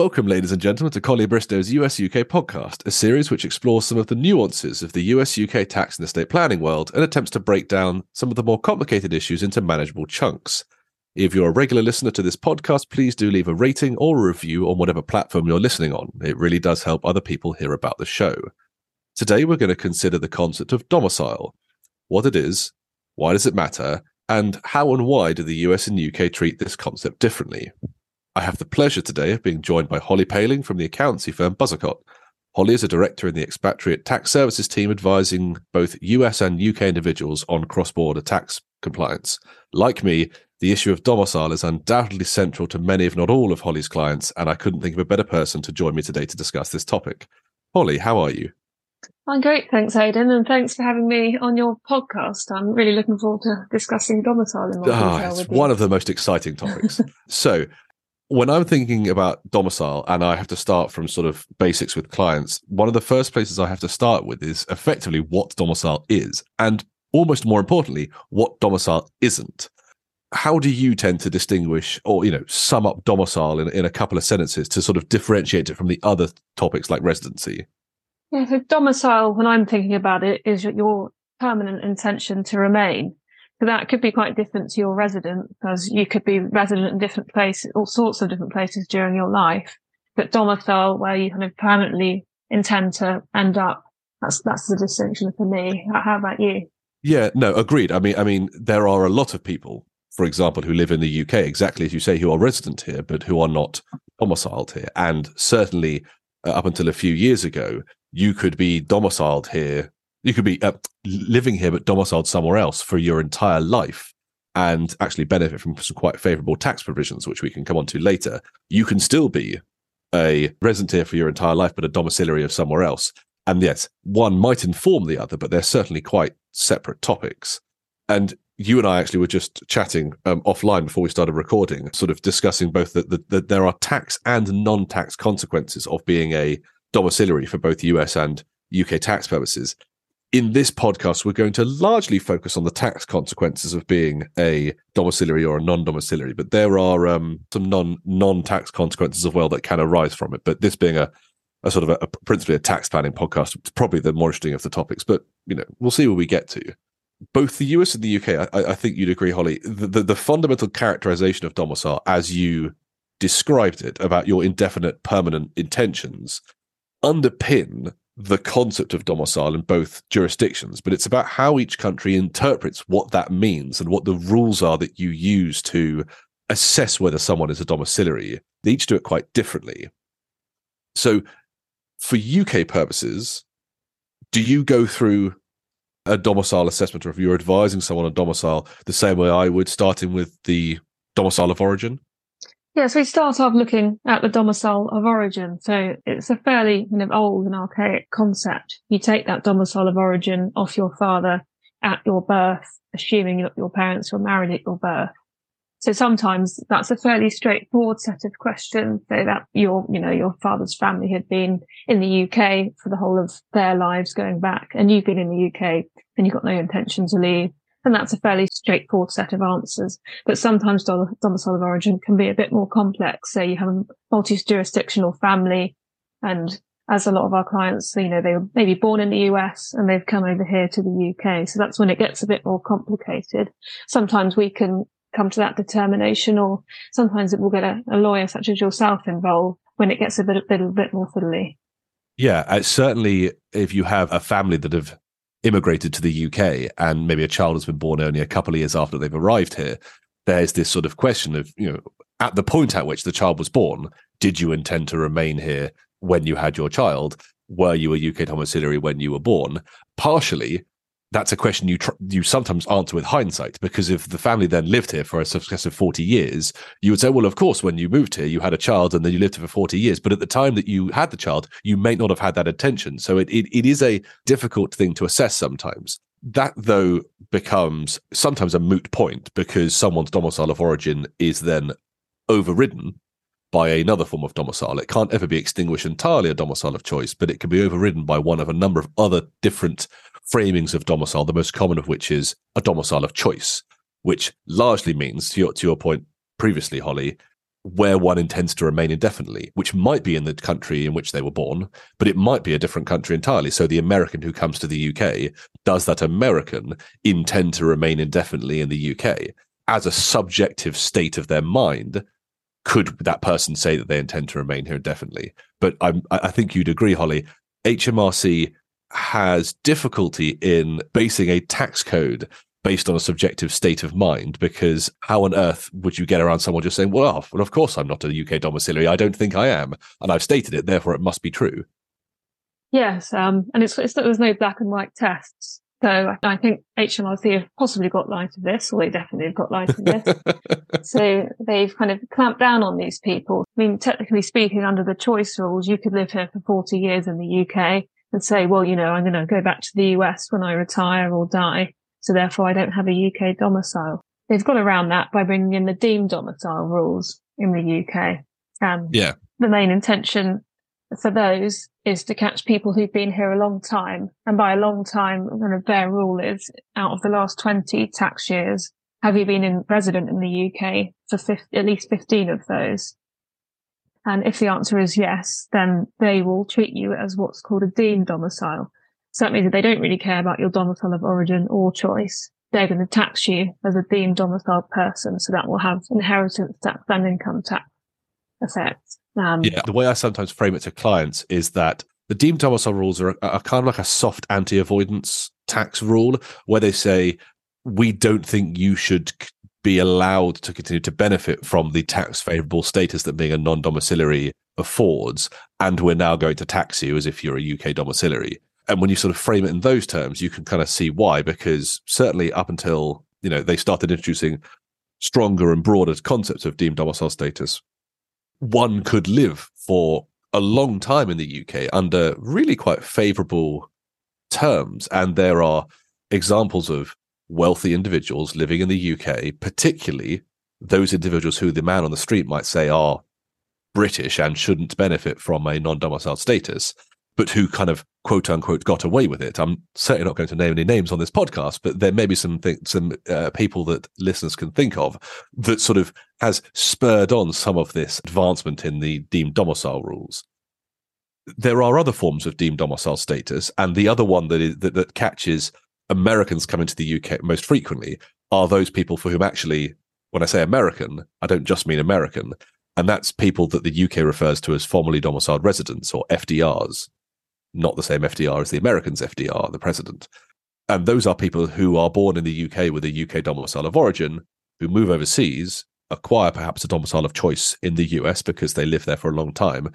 Welcome, ladies and gentlemen, to Collyer Bristow's US UK podcast, a series which explores some of the nuances of the US UK tax and estate planning world and attempts to break down some of the more complicated issues into manageable chunks. If you're a regular listener to this podcast, please do leave a rating or a review on whatever platform you're listening on. It really does help other people hear about the show. Today, we're going to consider the concept of domicile what it is, why does it matter, and how and why do the US and UK treat this concept differently. I have the pleasure today of being joined by Holly Payling from the accountancy firm Buzzacott. Holly is a director in the expatriate tax services team advising both US and UK individuals on cross border tax compliance. Like me, the issue of domicile is undoubtedly central to many, if not all, of Holly's clients, and I couldn't think of a better person to join me today to discuss this topic. Holly, how are you? I'm great, thanks, Aidan, and thanks for having me on your podcast. I'm really looking forward to discussing domicile in more ah, detail. It's one of the most exciting topics. so, when I'm thinking about domicile and I have to start from sort of basics with clients, one of the first places I have to start with is effectively what domicile is, and almost more importantly, what domicile isn't. How do you tend to distinguish or, you know, sum up domicile in, in a couple of sentences to sort of differentiate it from the other topics like residency? Yeah, so domicile, when I'm thinking about it, is your permanent intention to remain. That could be quite different to your resident because you could be resident in different places, all sorts of different places during your life. But domicile, where you kind of permanently intend to end up, that's that's the distinction for me. How about you? Yeah, no, agreed. I mean, I mean, there are a lot of people, for example, who live in the UK, exactly as you say, who are resident here, but who are not domiciled here. And certainly, uh, up until a few years ago, you could be domiciled here you could be uh, living here but domiciled somewhere else for your entire life and actually benefit from some quite favorable tax provisions, which we can come on to later. You can still be a resident here for your entire life, but a domiciliary of somewhere else. And yes, one might inform the other, but they're certainly quite separate topics. And you and I actually were just chatting um, offline before we started recording, sort of discussing both that the, the, there are tax and non tax consequences of being a domiciliary for both US and UK tax purposes in this podcast, we're going to largely focus on the tax consequences of being a domiciliary or a non-domiciliary, but there are um, some non non-tax consequences as well that can arise from it. But this being a, a sort of a, a, principally a tax planning podcast, it's probably the more interesting of the topics. But you know, we'll see where we get to. Both the US and the UK, I, I think you'd agree, Holly, the, the, the fundamental characterization of domicile, as you described it, about your indefinite permanent intentions, underpin the concept of domicile in both jurisdictions, but it's about how each country interprets what that means and what the rules are that you use to assess whether someone is a domiciliary. They each do it quite differently. So, for UK purposes, do you go through a domicile assessment, or if you're advising someone on domicile the same way I would, starting with the domicile of origin? Yeah, so we start off looking at the domicile of origin. So it's a fairly kind of old and archaic concept. You take that domicile of origin off your father at your birth, assuming that your parents were married at your birth. So sometimes that's a fairly straightforward set of questions. So that your, you know, your father's family had been in the UK for the whole of their lives going back and you've been in the UK and you've got no intention to leave. And that's a fairly straightforward set of answers. But sometimes domicile of origin can be a bit more complex. So you have a multi-jurisdictional family and as a lot of our clients, you know, they were maybe born in the US and they've come over here to the UK. So that's when it gets a bit more complicated. Sometimes we can come to that determination or sometimes it will get a, a lawyer such as yourself involved when it gets a bit, bit, bit more fiddly. Yeah, certainly if you have a family that have immigrated to the UK and maybe a child has been born only a couple of years after they've arrived here, there's this sort of question of, you know, at the point at which the child was born, did you intend to remain here when you had your child? Were you a UK domiciliary when you were born? Partially that's a question you tr- you sometimes answer with hindsight because if the family then lived here for a successive 40 years you would say well of course when you moved here you had a child and then you lived here for 40 years. But at the time that you had the child you may not have had that attention. So it, it, it is a difficult thing to assess sometimes. That though becomes sometimes a moot point because someone's domicile of origin is then overridden by another form of domicile. It can't ever be extinguished entirely a domicile of choice, but it can be overridden by one of a number of other different framings of domicile, the most common of which is a domicile of choice, which largely means, to your, to your point previously, Holly, where one intends to remain indefinitely, which might be in the country in which they were born, but it might be a different country entirely. So the American who comes to the UK, does that American intend to remain indefinitely in the UK? As a subjective state of their mind, could that person say that they intend to remain here indefinitely? But I'm, I think you'd agree, Holly. HMRC has difficulty in basing a tax code based on a subjective state of mind because how on earth would you get around someone just saying well, well of course i'm not a uk domiciliary i don't think i am and i've stated it therefore it must be true yes um, and it's, it's there's no black and white tests so I think HMRC have possibly got light of this, or they definitely have got light of this. so they've kind of clamped down on these people. I mean, technically speaking, under the choice rules, you could live here for 40 years in the UK and say, well, you know, I'm going to go back to the US when I retire or die. So therefore I don't have a UK domicile. They've got around that by bringing in the deemed domicile rules in the UK. Um, yeah. The main intention for those is to catch people who've been here a long time. And by a long time, kind of their rule is out of the last 20 tax years, have you been in resident in the UK for 50, at least 15 of those? And if the answer is yes, then they will treat you as what's called a deemed domicile. So that means that they don't really care about your domicile of origin or choice. They're going to tax you as a deemed domicile person. So that will have inheritance tax and income tax effects. Um, yeah, the way I sometimes frame it to clients is that the deemed domicile rules are, are kind of like a soft anti-avoidance tax rule, where they say we don't think you should be allowed to continue to benefit from the tax favorable status that being a non-domiciliary affords, and we're now going to tax you as if you're a UK domiciliary. And when you sort of frame it in those terms, you can kind of see why, because certainly up until you know they started introducing stronger and broader concepts of deemed domicile status, one could live for a long time in the UK under really quite favorable terms. And there are examples of wealthy individuals living in the UK, particularly those individuals who the man on the street might say are British and shouldn't benefit from a non domicile status, but who kind of quote unquote got away with it. I'm certainly not going to name any names on this podcast, but there may be some th- some uh, people that listeners can think of that sort of has spurred on some of this advancement in the deemed domicile rules. There are other forms of deemed domicile status, and the other one that is that, that catches Americans coming to the UK most frequently are those people for whom actually, when I say American, I don't just mean American, and that's people that the UK refers to as formally domiciled residents or FDRs not the same FDR as the Americans' FDR, the president. And those are people who are born in the UK with a UK domicile of origin, who move overseas, acquire perhaps a domicile of choice in the US because they live there for a long time.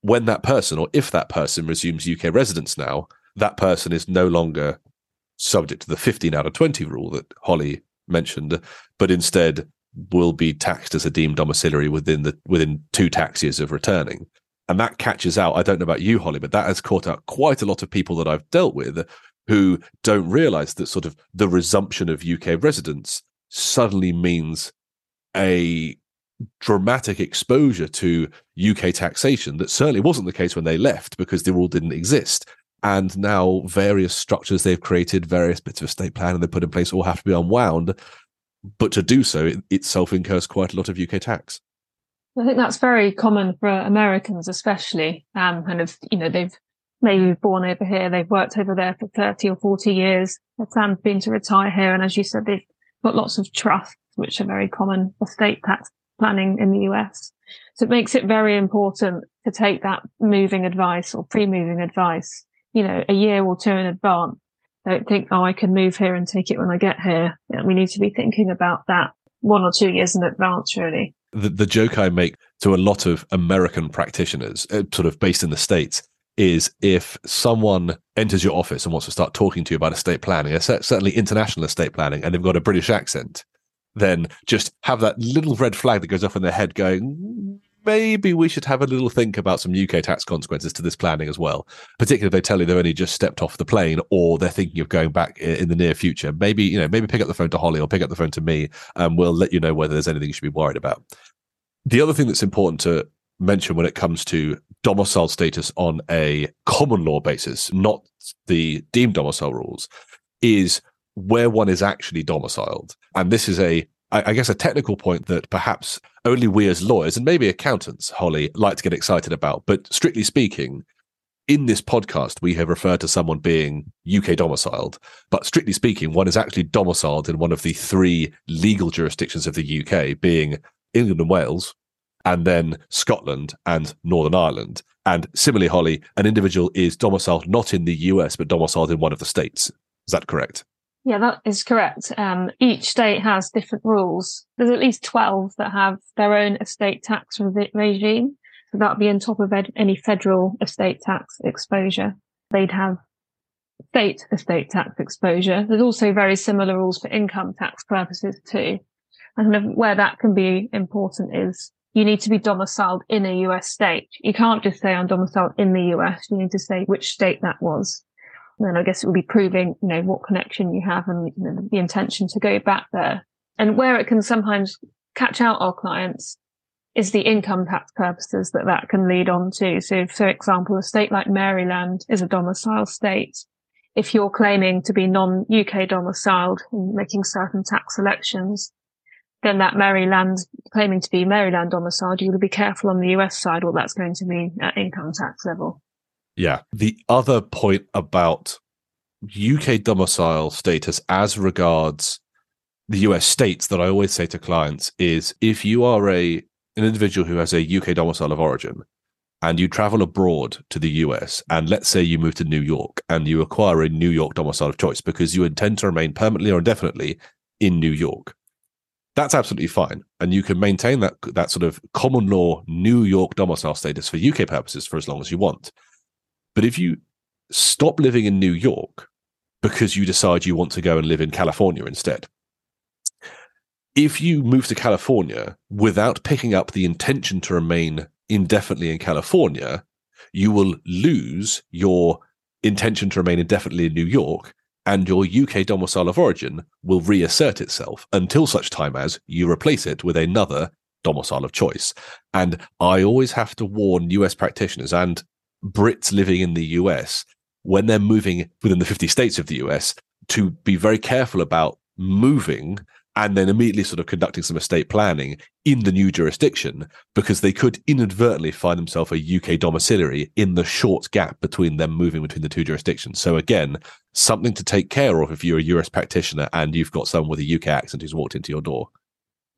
When that person, or if that person resumes UK residence now, that person is no longer subject to the 15 out of 20 rule that Holly mentioned, but instead will be taxed as a deemed domiciliary within the within two tax years of returning and that catches out. I don't know about you, Holly, but that has caught out quite a lot of people that I've dealt with who don't realize that sort of the resumption of UK residence suddenly means a dramatic exposure to UK taxation that certainly wasn't the case when they left because the rule didn't exist. And now various structures they've created, various bits of estate planning they put in place all have to be unwound. But to do so, it itself incurs quite a lot of UK tax. I think that's very common for Americans, especially. Um, kind of, you know, they've maybe born over here, they've worked over there for 30 or 40 years. Their plan's been to retire here. And as you said, they've got lots of trusts, which are very common for tax planning in the US. So it makes it very important to take that moving advice or pre-moving advice, you know, a year or two in advance. Don't think, oh, I can move here and take it when I get here. we need to be thinking about that one or two years in advance, really the, the joke I make to a lot of American practitioners, uh, sort of based in the States, is if someone enters your office and wants to start talking to you about estate planning, certainly international estate planning, and they've got a British accent, then just have that little red flag that goes off in their head going, maybe we should have a little think about some UK tax consequences to this planning as well. Particularly if they tell you they've only just stepped off the plane or they're thinking of going back in the near future. Maybe, you know, maybe pick up the phone to Holly or pick up the phone to me and we'll let you know whether there's anything you should be worried about. The other thing that's important to mention when it comes to domicile status on a common law basis, not the deemed domicile rules, is where one is actually domiciled. And this is a I, guess, a technical point that perhaps only we as lawyers and maybe accountants, Holly, like to get excited about. But strictly speaking, in this podcast, we have referred to someone being UK domiciled, but strictly speaking, one is actually domiciled in one of the three legal jurisdictions of the UK, being England and Wales, and then Scotland and Northern Ireland. And similarly, Holly, an individual is domiciled not in the US, but domiciled in one of the states. Is that correct? Yeah, that is correct. Um, each state has different rules. There's at least 12 that have their own estate tax re- regime. So that would be on top of ed- any federal estate tax exposure. They'd have state estate tax exposure. There's also very similar rules for income tax purposes too. And where that can be important is you need to be domiciled in a US state. You can't just say I'm domiciled in the US. You need to say which state that was. Then I guess it would be proving, you know, what connection you have and you know, the intention to go back there. And where it can sometimes catch out our clients is the income tax purposes that that can lead on to. So, for example, a state like Maryland is a domicile state. If you're claiming to be non-UK domiciled and making certain tax elections, then that Maryland claiming to be Maryland domiciled, you've to be careful on the US side what that's going to mean at income tax level. Yeah. The other point about UK domicile status as regards the US states that I always say to clients is if you are a an individual who has a UK domicile of origin and you travel abroad to the US and let's say you move to New York and you acquire a New York domicile of choice because you intend to remain permanently or indefinitely in New York that's absolutely fine. And you can maintain that that sort of common law New York domicile status for UK purposes for as long as you want. But if you stop living in New York because you decide you want to go and live in California instead, if you move to California without picking up the intention to remain indefinitely in California, you will lose your intention to remain indefinitely in New York and your UK domicile of origin will reassert itself until such time as you replace it with another domicile of choice. And I always have to warn US practitioners and Brits living in the US when they're moving within the 50 states of the US to be very careful about moving and then immediately sort of conducting some estate planning in the new jurisdiction because they could inadvertently find themselves a UK domiciliary in the short gap between them moving between the two jurisdictions. So again, something to take care of if you're a US practitioner and you've got someone with a UK accent who's walked into your door.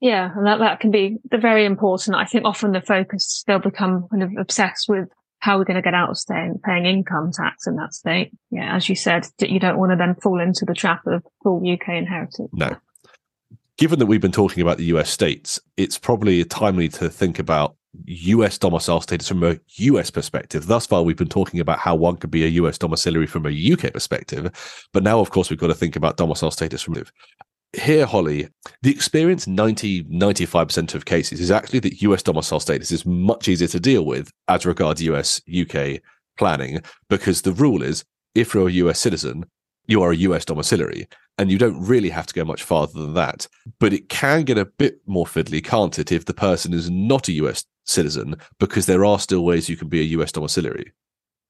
Yeah, and that, that can be the very important. I think often the focus they'll become kind of obsessed with how are we're going to get out of staying paying income tax in that state. Yeah, as you said, you don't want to then fall into the trap of full UK inheritance. No, given that we've been talking about the US states, it's probably timely to think about US domicile status from a US perspective. Thus far, we've been talking about how one could be a US domiciliary from a UK perspective. But now, of course, we've got to think about domicile status from here, Holly, the experience 90, 95% of cases is actually that US domicile status is much easier to deal with as regards US UK planning because the rule is if you're a US citizen, you are a US domiciliary and you don't really have to go much farther than that. But it can get a bit more fiddly, can't it, if the person is not a US citizen, because there are still ways you can be a US domiciliary.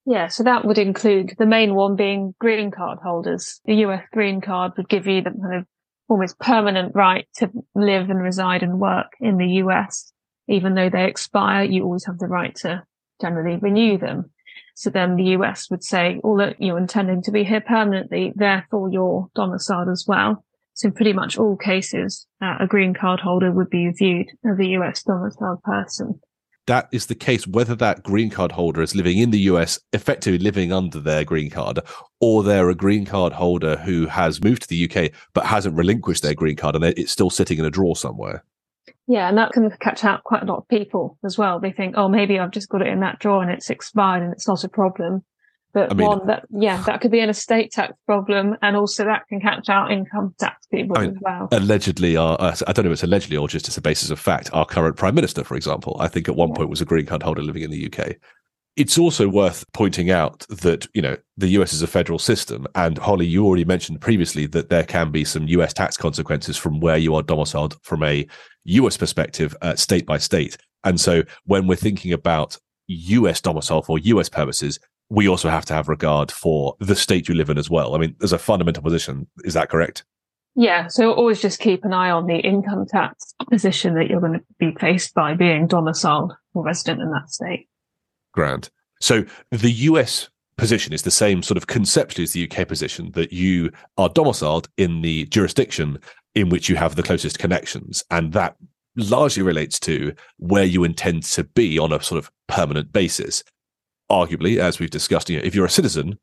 Yeah, so that would include the main one being green card holders. The US green card would give you the kind of almost permanent right to live and reside and work in the US. Even though they expire, you always have the right to generally renew them. So then the US would say, all that you're intending to be here permanently, therefore you're domiciled as well. So in pretty much all cases, uh, a green card holder would be viewed as a US domiciled person. That is the case whether that green card holder is living in the US, effectively living under their green card, or they're a green card holder who has moved to the UK but hasn't relinquished their green card and it's still sitting in a drawer somewhere. Yeah, and that can catch out quite a lot of people as well. They think, oh, maybe I've just got it in that drawer and it's expired and it's not a problem. But I mean, one that, yeah, that could be an estate tax problem, and also that can catch out income tax people I mean, as well. Allegedly, our, uh, I don't know if it's allegedly or just as a basis of fact, our current prime minister, for example, I think at one yeah. point was a green card holder living in the UK. It's also worth pointing out that, you know, the US is a federal system. And Holly, you already mentioned previously that there can be some US tax consequences from where you are domiciled from a US perspective, uh, state by state. And so when we're thinking about US domicile for US purposes, we also have to have regard for the state you live in as well. I mean, there's a fundamental position. Is that correct? Yeah, so always just keep an eye on the income tax position that you're going to be faced by being domiciled or resident in that state. Grand. So the US position is the same sort of conceptually as the UK position that you are domiciled in the jurisdiction in which you have the closest connections. And that largely relates to where you intend to be on a sort of permanent basis. Arguably, as we've discussed, you know, if you're a citizen,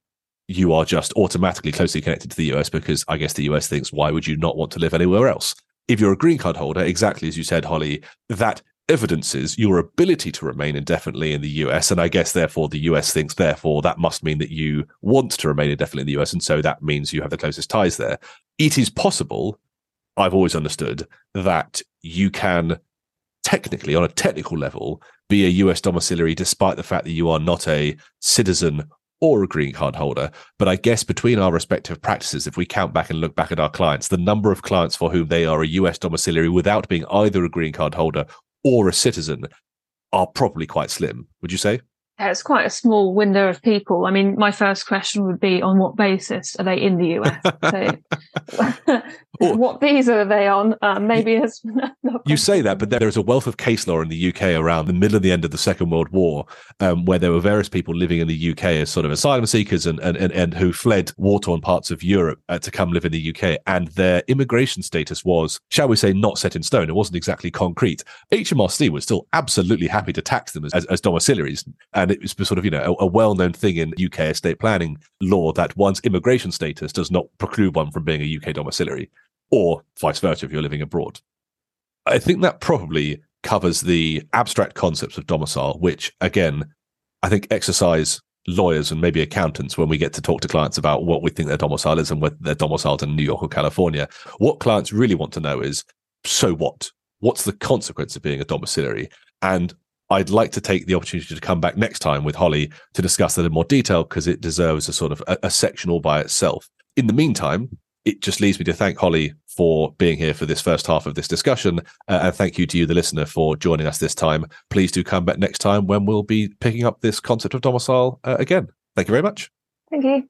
you are just automatically closely connected to the US because I guess the US thinks, why would you not want to live anywhere else? If you're a green card holder, exactly as you said, Holly, that evidences your ability to remain indefinitely in the US. And I guess, therefore, the US thinks, therefore, that must mean that you want to remain indefinitely in the US. And so that means you have the closest ties there. It is possible, I've always understood, that you can technically, on a technical level, be a US domiciliary despite the fact that you are not a citizen or a green card holder. But I guess between our respective practices, if we count back and look back at our clients, the number of clients for whom they are a US domiciliary without being either a green card holder or a citizen are probably quite slim. Would you say? It's quite a small window of people. I mean, my first question would be on what basis are they in the US? So, what visa are they on? Uh, maybe it's you say that, but there is a wealth of case law in the UK around the middle of the end of the Second World War, um, where there were various people living in the UK as sort of asylum seekers and and and, and who fled war torn parts of Europe uh, to come live in the UK, and their immigration status was, shall we say, not set in stone. It wasn't exactly concrete. HMRC was still absolutely happy to tax them as, as, as domiciliaries. And and it was sort of you know a, a well-known thing in UK estate planning law that one's immigration status does not preclude one from being a UK domiciliary, or vice versa if you're living abroad. I think that probably covers the abstract concepts of domicile, which again, I think exercise lawyers and maybe accountants when we get to talk to clients about what we think their domicile is and whether they're domiciled in New York or California. What clients really want to know is so what? What's the consequence of being a domiciliary? And I'd like to take the opportunity to come back next time with Holly to discuss that in more detail because it deserves a sort of a, a, section all by itself. In the meantime, it just leaves me to thank Holly for being here for this first half of this discussion. Uh, and thank you to you, the listener, for joining us this time. Please do come back next time when we'll be picking up this concept of domicile uh, again. Thank you very much. Thank you.